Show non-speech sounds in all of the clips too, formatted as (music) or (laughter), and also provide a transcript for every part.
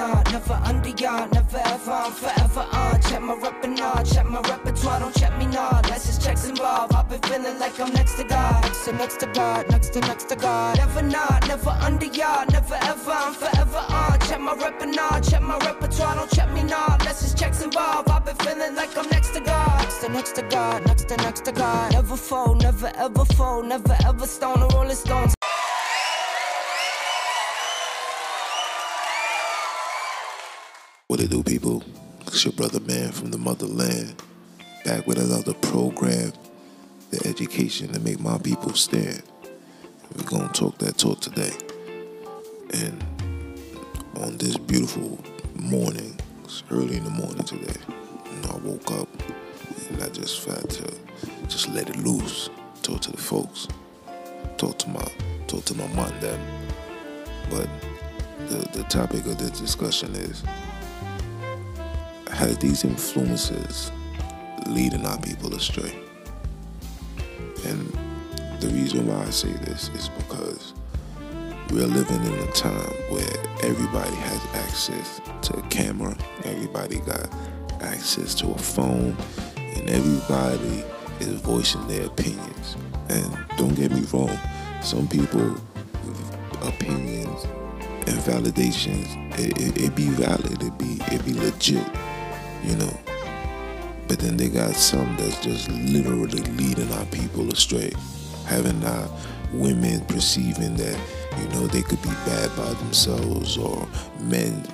Never never under yard, never ever, I'm forever on. Check my repertoire, check my repertoire, don't check me. Unless it's checks involved. Ah, I've been feeling like I'm next to God, next to next to God, next to next to God. Never not, never under yard, never ever, I'm forever on. Check my repertoire, check my repertoire, don't check me. Unless it's checks involved. I've been feeling like I'm next to God, next to next to God, next to next to God. Never fold, never ever fold, never ever stone a rolling stones. What it do, people? It's your brother man from the motherland, back with another program, the education to make my people stand. We're gonna talk that talk today. And on this beautiful morning, it's early in the morning today, and I woke up and I just felt to just let it loose, talk to the folks, talk to my talk to my mom them. But the, the topic of this discussion is has these influences leading our people astray. And the reason why I say this is because we're living in a time where everybody has access to a camera, everybody got access to a phone, and everybody is voicing their opinions. And don't get me wrong, some people opinions and validations, it, it, it be valid, it be it be legit you know. But then they got some that's just literally leading our people astray, having our women perceiving that you know they could be bad by themselves, or men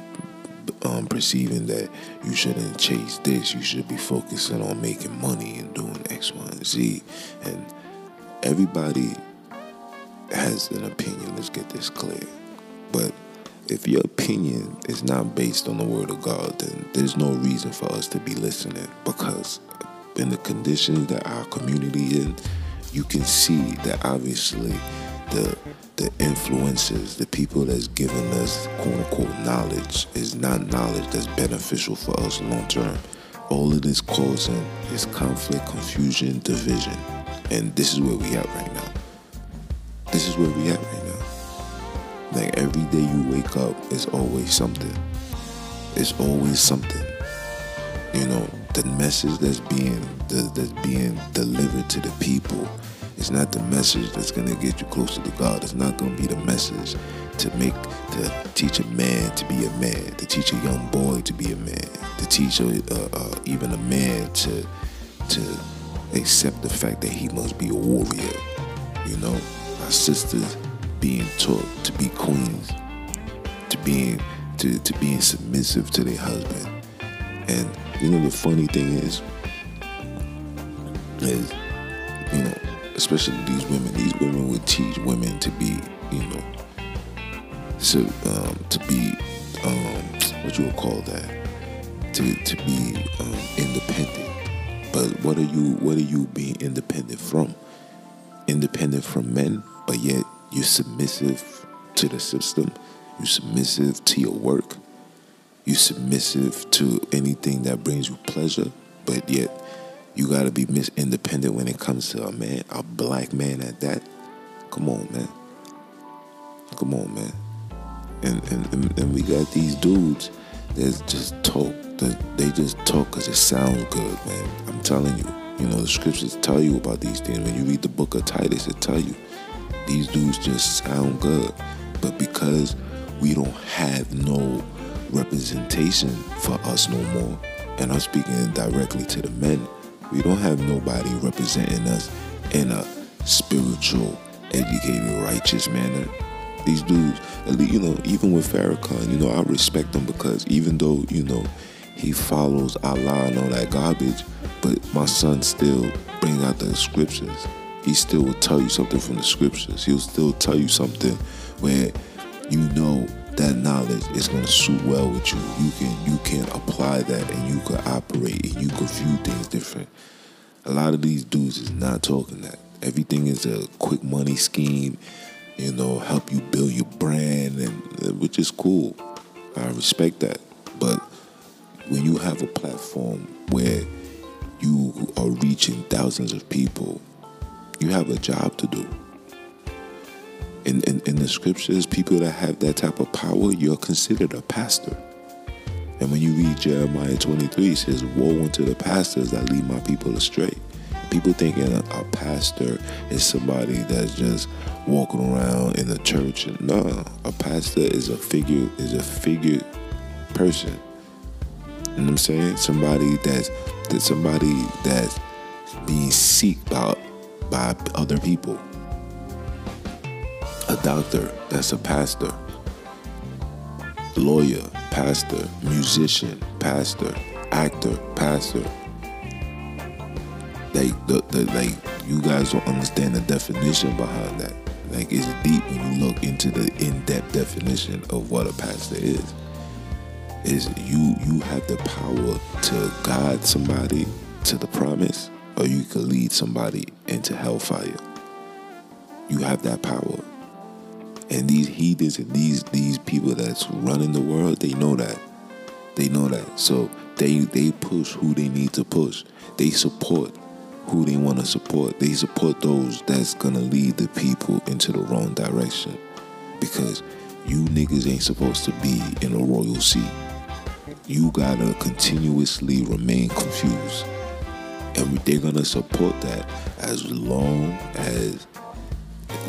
um, perceiving that you shouldn't chase this, you should be focusing on making money and doing X, Y, and Z, and everybody has an opinion. Let's get this clear, but if your opinion is not based on the word of God, then there's no reason for us to be listening because in the conditions that our community in, you can see that obviously the the influences, the people that's giving us quote unquote knowledge is not knowledge that's beneficial for us long term. All it is causing is conflict, confusion, division. And this is where we at right now. This is where we at right now. Like every day you wake up, it's always something. It's always something. You know, the message that's being that's being delivered to the people is not the message that's gonna get you closer to God. It's not gonna be the message to make to teach a man to be a man, to teach a young boy to be a man, to teach a, uh, uh, even a man to to accept the fact that he must be a warrior. You know, our sisters being taught to be queens, to being to, to being submissive to their husband. And you know the funny thing is is you know, especially these women, these women would teach women to be, you know, so um, to be um, what you would call that, to to be um, independent. But what are you what are you being independent from? Independent from men, but yet you're submissive to the system. You're submissive to your work. You're submissive to anything that brings you pleasure. But yet, you got to be mis- independent when it comes to a man, a black man at that. Come on, man. Come on, man. And and, and, and we got these dudes that just talk. That they just talk because it sounds good, man. I'm telling you. You know, the scriptures tell you about these things. When you read the book of Titus, it tell you these dudes just sound good. But because we don't have no representation for us no more, and I'm speaking directly to the men, we don't have nobody representing us in a spiritual, educated, righteous manner. These dudes, you know, even with Farrakhan, you know, I respect him because even though, you know, he follows Allah and all that garbage, but my son still brings out the scriptures he still will tell you something from the scriptures. He'll still tell you something where you know that knowledge is going to suit well with you. You can you can apply that and you can operate and you can view things different. A lot of these dudes is not talking that. Everything is a quick money scheme, you know, help you build your brand and uh, which is cool. I respect that. But when you have a platform where you are reaching thousands of people, you have a job to do. In, in, in the scriptures, people that have that type of power, you're considered a pastor. And when you read Jeremiah 23, it says, Woe unto the pastors that lead my people astray. People thinking a, pastor is somebody that's just walking around in the church. No, a pastor is a figure, is a figure person. You know what I'm saying? Somebody that's that somebody that's being seeked by by other people. A doctor, that's a pastor. Lawyer, pastor. Musician, pastor. Actor, pastor. Like the, the like you guys don't understand the definition behind that. Like it's deep when you look into the in-depth definition of what a pastor is is you you have the power to guide somebody to the promise or you could lead somebody into hellfire. You have that power. And these heathens and these these people that's running the world they know that. They know that. So they they push who they need to push. They support who they want to support. They support those that's gonna lead the people into the wrong direction. Because you niggas ain't supposed to be in a royal seat. You gotta continuously remain confused. And they're gonna support that as long as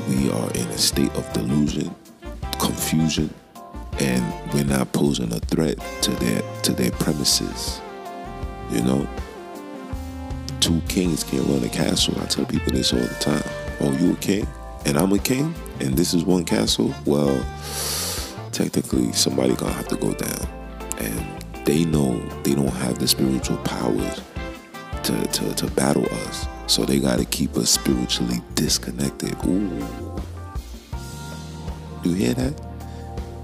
we are in a state of delusion, confusion, and we're not posing a threat to their to their premises. You know? Two kings can't run a castle. I tell people this all the time. Oh, you a king? And I'm a king? And this is one castle? Well, technically somebody gonna have to go down. And they know they don't have the spiritual powers to, to, to battle us. So they got to keep us spiritually disconnected. Ooh. You hear that?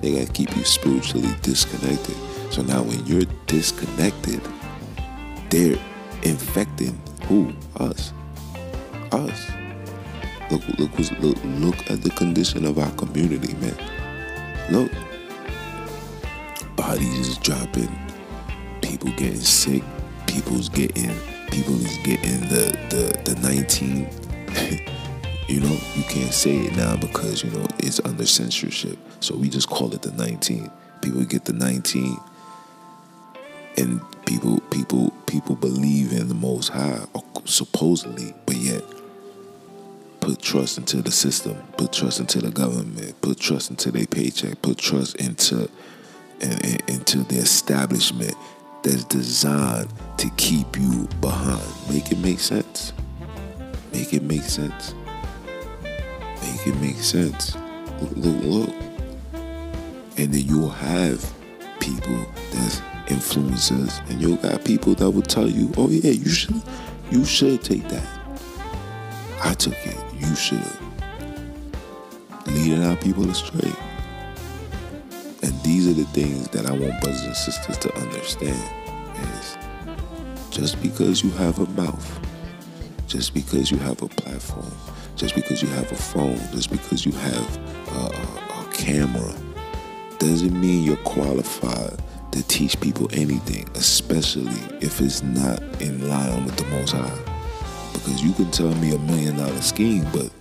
They got to keep you spiritually disconnected. So now when you're disconnected, they're infecting who? Us. Us. Look, look, look, look at the condition of our community, man. Look. Bodies is dropping people getting sick, people's getting people is getting the the the 19 (laughs) you know you can't say it now because you know it's under censorship. So we just call it the 19 people get the 19 and people people people believe in the most high uh, supposedly but yet put trust into the system put trust into the government put trust into their paycheck put trust into into the establishment that's designed to keep you behind. Make it make sense. Make it make sense. Make it make sense. Look, look, look. And then you'll have people that's influencers, and you'll got people that will tell you, "Oh yeah, you should, you should take that." I took it. You should. Leading our people astray. And these are the things that I want brothers and sisters to understand is just because you have a mouth, just because you have a platform, just because you have a phone, just because you have a, a, a camera, doesn't mean you're qualified to teach people anything, especially if it's not in line with the Most High. Because you can tell me a million dollar scheme, but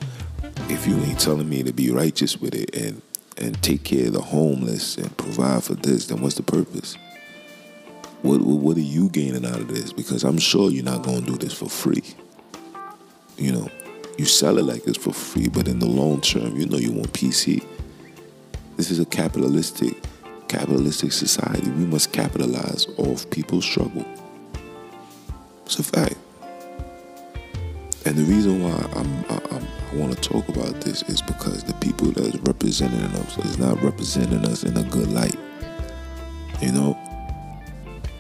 if you ain't telling me to be righteous with it and and take care of the homeless and provide for this, then what's the purpose? What, what are you gaining out of this? Because I'm sure you're not going to do this for free. You know, you sell it like it's for free, but in the long term, you know you want PC. This is a capitalistic, capitalistic society. We must capitalize off people's struggle. It's a fact. And the reason why I'm, I, I'm, i want to talk about this is because the people that's representing us is not representing us in a good light. You know,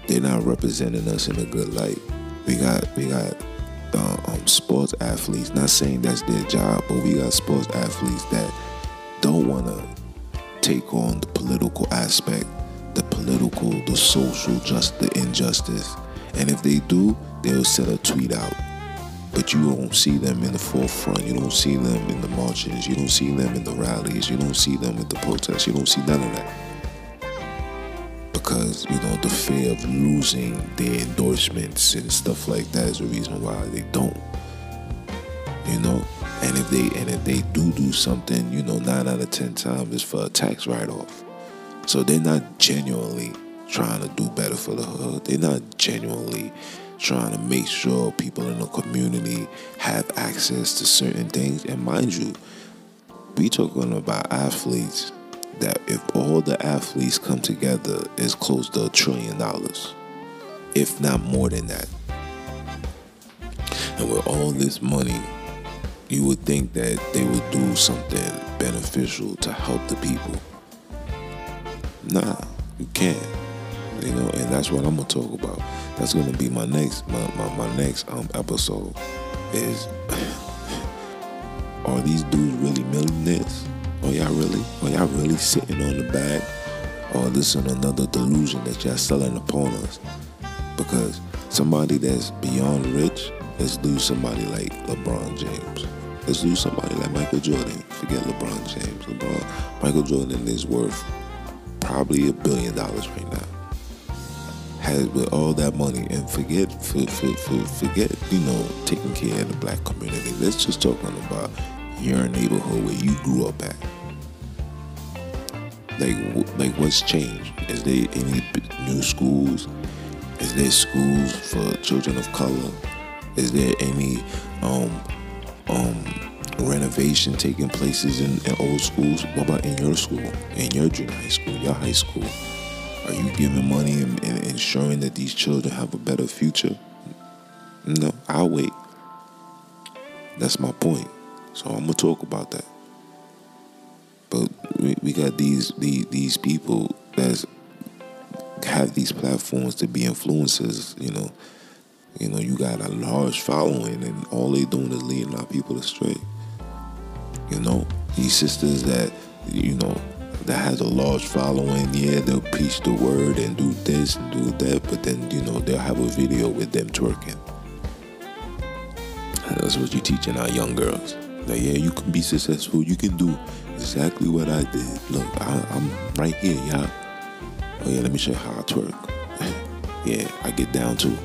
they're not representing us in a good light. We got we got uh, um, sports athletes. Not saying that's their job, but we got sports athletes that don't want to take on the political aspect, the political, the social, just the injustice. And if they do, they'll send a tweet out but you don't see them in the forefront. You don't see them in the marches. You don't see them in the rallies. You don't see them at the protests. You don't see none of that. because you know the fear of losing their endorsements and stuff like that is the reason why they don't. You know, and if they and if they do do something, you know, nine out of ten times it's for a tax write-off. So they're not genuinely trying to do better for the hood. They're not genuinely trying to make sure people in the community have access to certain things. And mind you, we talking about athletes that if all the athletes come together is close to a trillion dollars, if not more than that. And with all this money, you would think that they would do something beneficial to help the people. Nah, you can't. You know, and that's what I'm gonna talk about. That's gonna be my next my, my, my next um episode is (laughs) are these dudes really millionaires? Are y'all really? Are y'all really sitting on the bag? Or this is another delusion that y'all selling upon us? Because somebody that's beyond rich, let's do somebody like LeBron James. Let's do somebody like Michael Jordan. Forget LeBron James. LeBron, Michael Jordan is worth probably a billion dollars right now. Has with all that money and forget for, for, for, forget you know taking care of the black community. Let's just talking about your neighborhood where you grew up at. Like, like what's changed? Is there any new schools? Is there schools for children of color? Is there any um, um, renovation taking places in, in old schools? What about in your school, in your junior high school, your high school? Are you giving money and, and ensuring that these children have a better future? No, I'll wait. That's my point. So I'm gonna talk about that. But we, we got these, these these people that have these platforms to be influencers. You know, you know, you got a large following, and all they doing is leading our people astray. You know, these sisters that you know that has a large following, yeah, they'll preach the word and do this and do that, but then you know they'll have a video with them twerking. That's what you're teaching our young girls. Like, yeah, you can be successful. You can do exactly what I did. Look, I, am right here, y'all. Oh yeah, let me show you how I twerk. (laughs) yeah, I get down to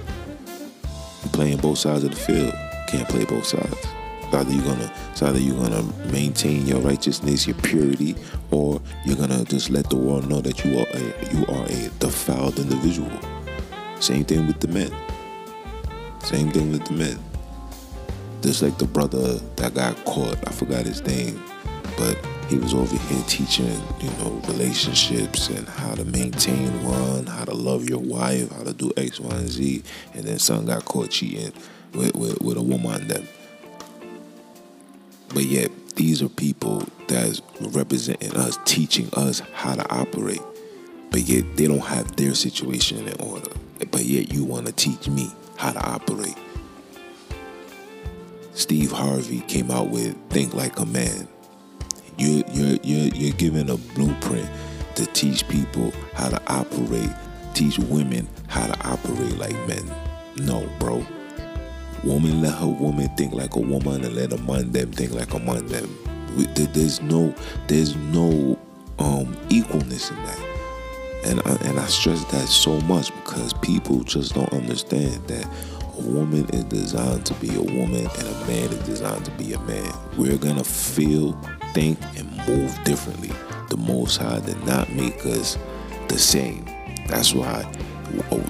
playing both sides of the field. Can't play both sides. It's either you're gonna, it's either you're gonna maintain your righteousness, your purity, or you're gonna just let the world know that you are a, you are a defiled individual. Same thing with the men. Same thing with the men. Just like the brother that got caught, I forgot his name, but he was over here teaching, you know, relationships and how to maintain one, how to love your wife, how to do X, Y, and Z, and then son got caught cheating with, with, with a woman that. But yet, these are people that's representing us, teaching us how to operate. But yet, they don't have their situation in order. But yet, you want to teach me how to operate. Steve Harvey came out with Think Like a Man. You, you're, you're, you're giving a blueprint to teach people how to operate, teach women how to operate like men. No, bro. Woman let her woman think like a woman and let a man them think like a man them. There's no, there's no um, equalness in that. And I, and I stress that so much because people just don't understand that a woman is designed to be a woman and a man is designed to be a man. We're gonna feel, think, and move differently. The Most High did not make us the same. That's why,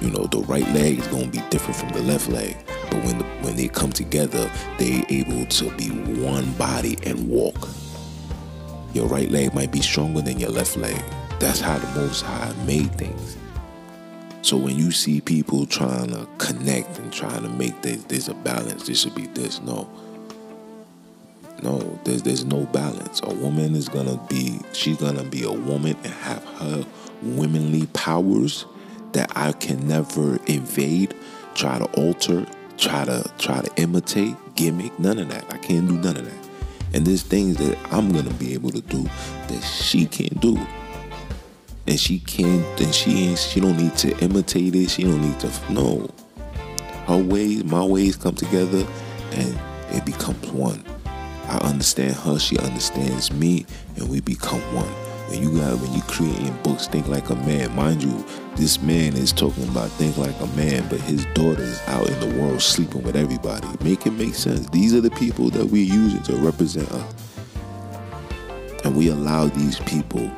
you know, the right leg is gonna be different from the left leg. But when the, when they come together, they able to be one body and walk. Your right leg might be stronger than your left leg. That's how the Most High made things. So when you see people trying to connect and trying to make this, there's a balance, this should be this. No. No, there's there's no balance. A woman is gonna be she's gonna be a woman and have her womanly powers that I can never invade, try to alter, try to try to imitate, gimmick, none of that. I can't do none of that. And there's things that I'm gonna be able to do that she can't do. And she can't and she ain't she don't need to imitate it. She don't need to no. Her ways my ways come together and it becomes one. I understand her she understands me and we become one when you got when you creating books, think like a man. Mind you, this man is talking about think like a man, but his daughter is out in the world sleeping with everybody. Make it make sense. These are the people that we're using to represent us. And we allow these people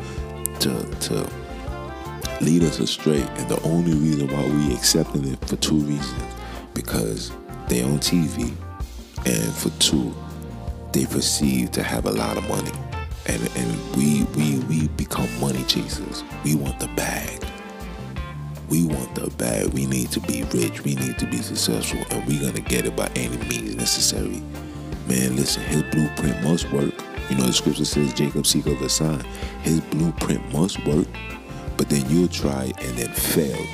to to lead us astray. And the only reason why we accepting it for two reasons. Because they on TV and for two, they perceive to have a lot of money. And and we we we become money chasers. We want the bag. We want the bag. We need to be rich. We need to be successful. And we're gonna get it by any means necessary. Man, listen, his blueprint must work. You know the scripture says Jacob seek of a sign. His blueprint must work, but then you'll try and then fail.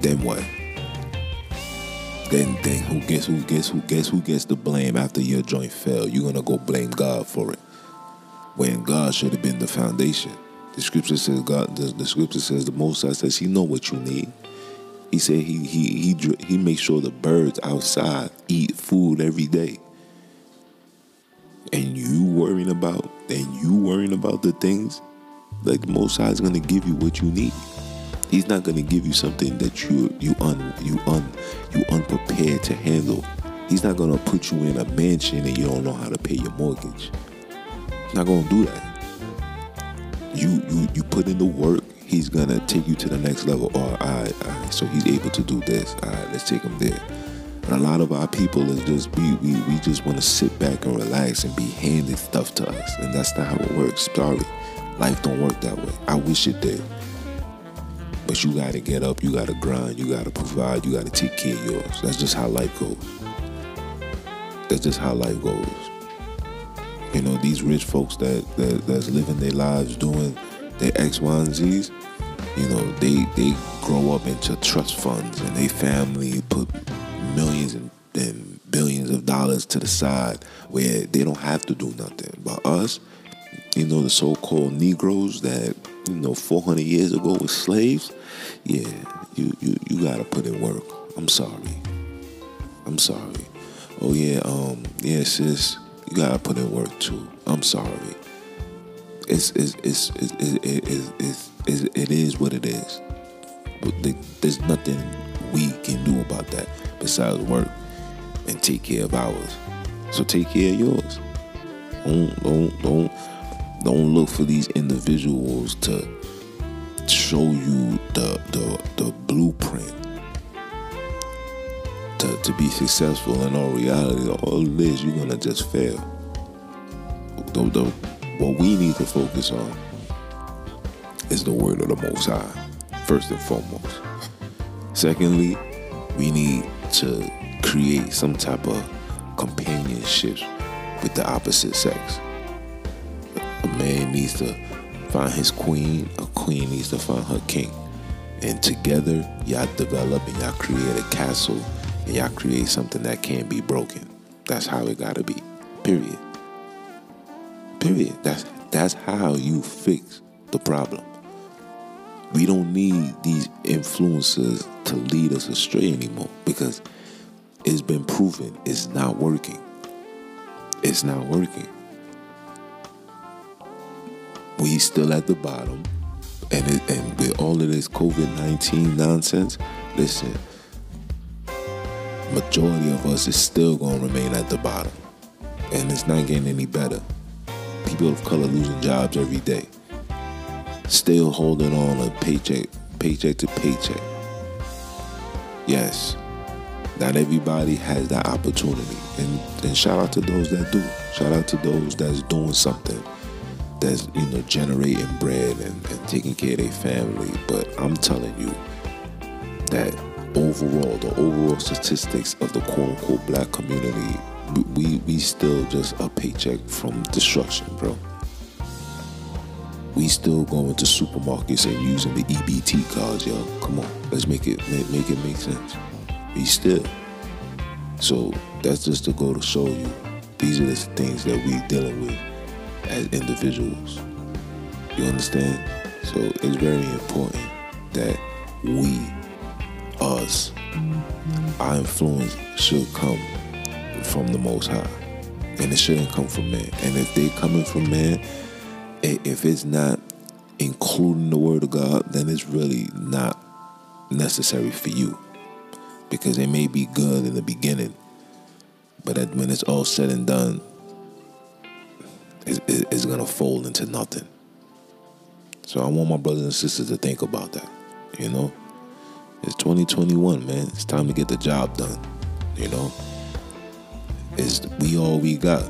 Then what? Then then who gets who gets who gets who gets the blame after your joint fell? You're gonna go blame God for it. When God should have been the foundation. The scripture says God the, the scripture says the most High says he know what you need. He said he he he he makes sure the birds outside eat food every day. And you worrying about and you worrying about the things like the Most High is gonna give you what you need. He's not gonna give you something that you you un you un you unprepared to handle. He's not gonna put you in a mansion and you don't know how to pay your mortgage. He's not gonna do that. You you you put in the work. He's gonna take you to the next level. Or all right, all right, so he's able to do this. All right, let's take him there. And a lot of our people is just we we, we just want to sit back and relax and be handed stuff to us, and that's not how it works. Sorry, life don't work that way. I wish it did. But you gotta get up, you gotta grind, you gotta provide, you gotta take care of yours. That's just how life goes. That's just how life goes. You know, these rich folks that, that that's living their lives doing their X, Y, and Z's, you know, they they grow up into trust funds and they family put millions and, and billions of dollars to the side where they don't have to do nothing. But us, you know, the so-called Negroes that you know 400 years ago were slaves, yeah, you you you gotta put in work. I'm sorry. I'm sorry. Oh yeah, um, yeah, sis, you gotta put in work too. I'm sorry. It's it's it's it's it, it, it, it's, it's, it is what it is. But there's nothing we can do about that besides work and take care of ours. So take care of yours. Don't don't don't don't look for these individuals to show you the the, the blueprint to, to be successful in all reality. All it is you're gonna just fail. The, the, what we need to focus on is the word of the most high first and foremost. Secondly we need to create some type of companionship with the opposite sex man needs to find his queen, a queen needs to find her king. And together, y'all develop and y'all create a castle and y'all create something that can't be broken. That's how it gotta be. Period. Period. That's that's how you fix the problem. We don't need these influencers to lead us astray anymore because it's been proven it's not working. It's not working we still at the bottom. And, it, and with all of this COVID 19 nonsense, listen, majority of us is still going to remain at the bottom. And it's not getting any better. People of color losing jobs every day. Still holding on a paycheck, paycheck to paycheck. Yes, not everybody has that opportunity. And, and shout out to those that do. Shout out to those that's doing something that's you know generating bread and, and taking care of their family. But I'm telling you that overall, the overall statistics of the quote unquote black community, we we still just a paycheck from destruction, bro. We still going to supermarkets and using the EBT cards, yo. Come on, let's make it make, make it make sense. We still. So that's just to go to show you these are the things that we dealing with as individuals. You understand? So it's very important that we, us, our influence should come from the Most High. And it shouldn't come from man. And if they coming from man, if it's not including the word of God, then it's really not necessary for you. Because it may be good in the beginning, but when it's all said and done, it's, it's going to fold into nothing. So I want my brothers and sisters to think about that. You know, it's 2021, man. It's time to get the job done. You know, it's we all we got.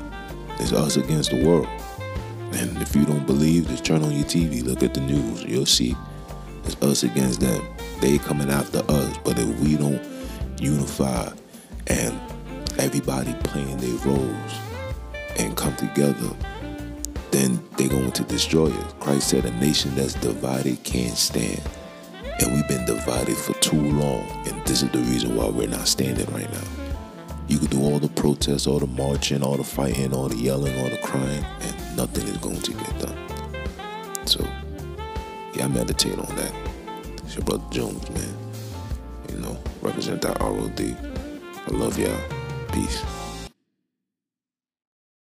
It's us against the world. And if you don't believe, just turn on your TV, look at the news. You'll see it's us against them. They coming after us. But if we don't unify and everybody playing their roles and come together, then they're going to destroy us. Christ said a nation that's divided can't stand. And we've been divided for too long. And this is the reason why we're not standing right now. You can do all the protests, all the marching, all the fighting, all the yelling, all the crying, and nothing is going to get done. So, yeah, I meditate on that. It's your brother Jones, man. You know, represent that ROD. I love y'all. Peace.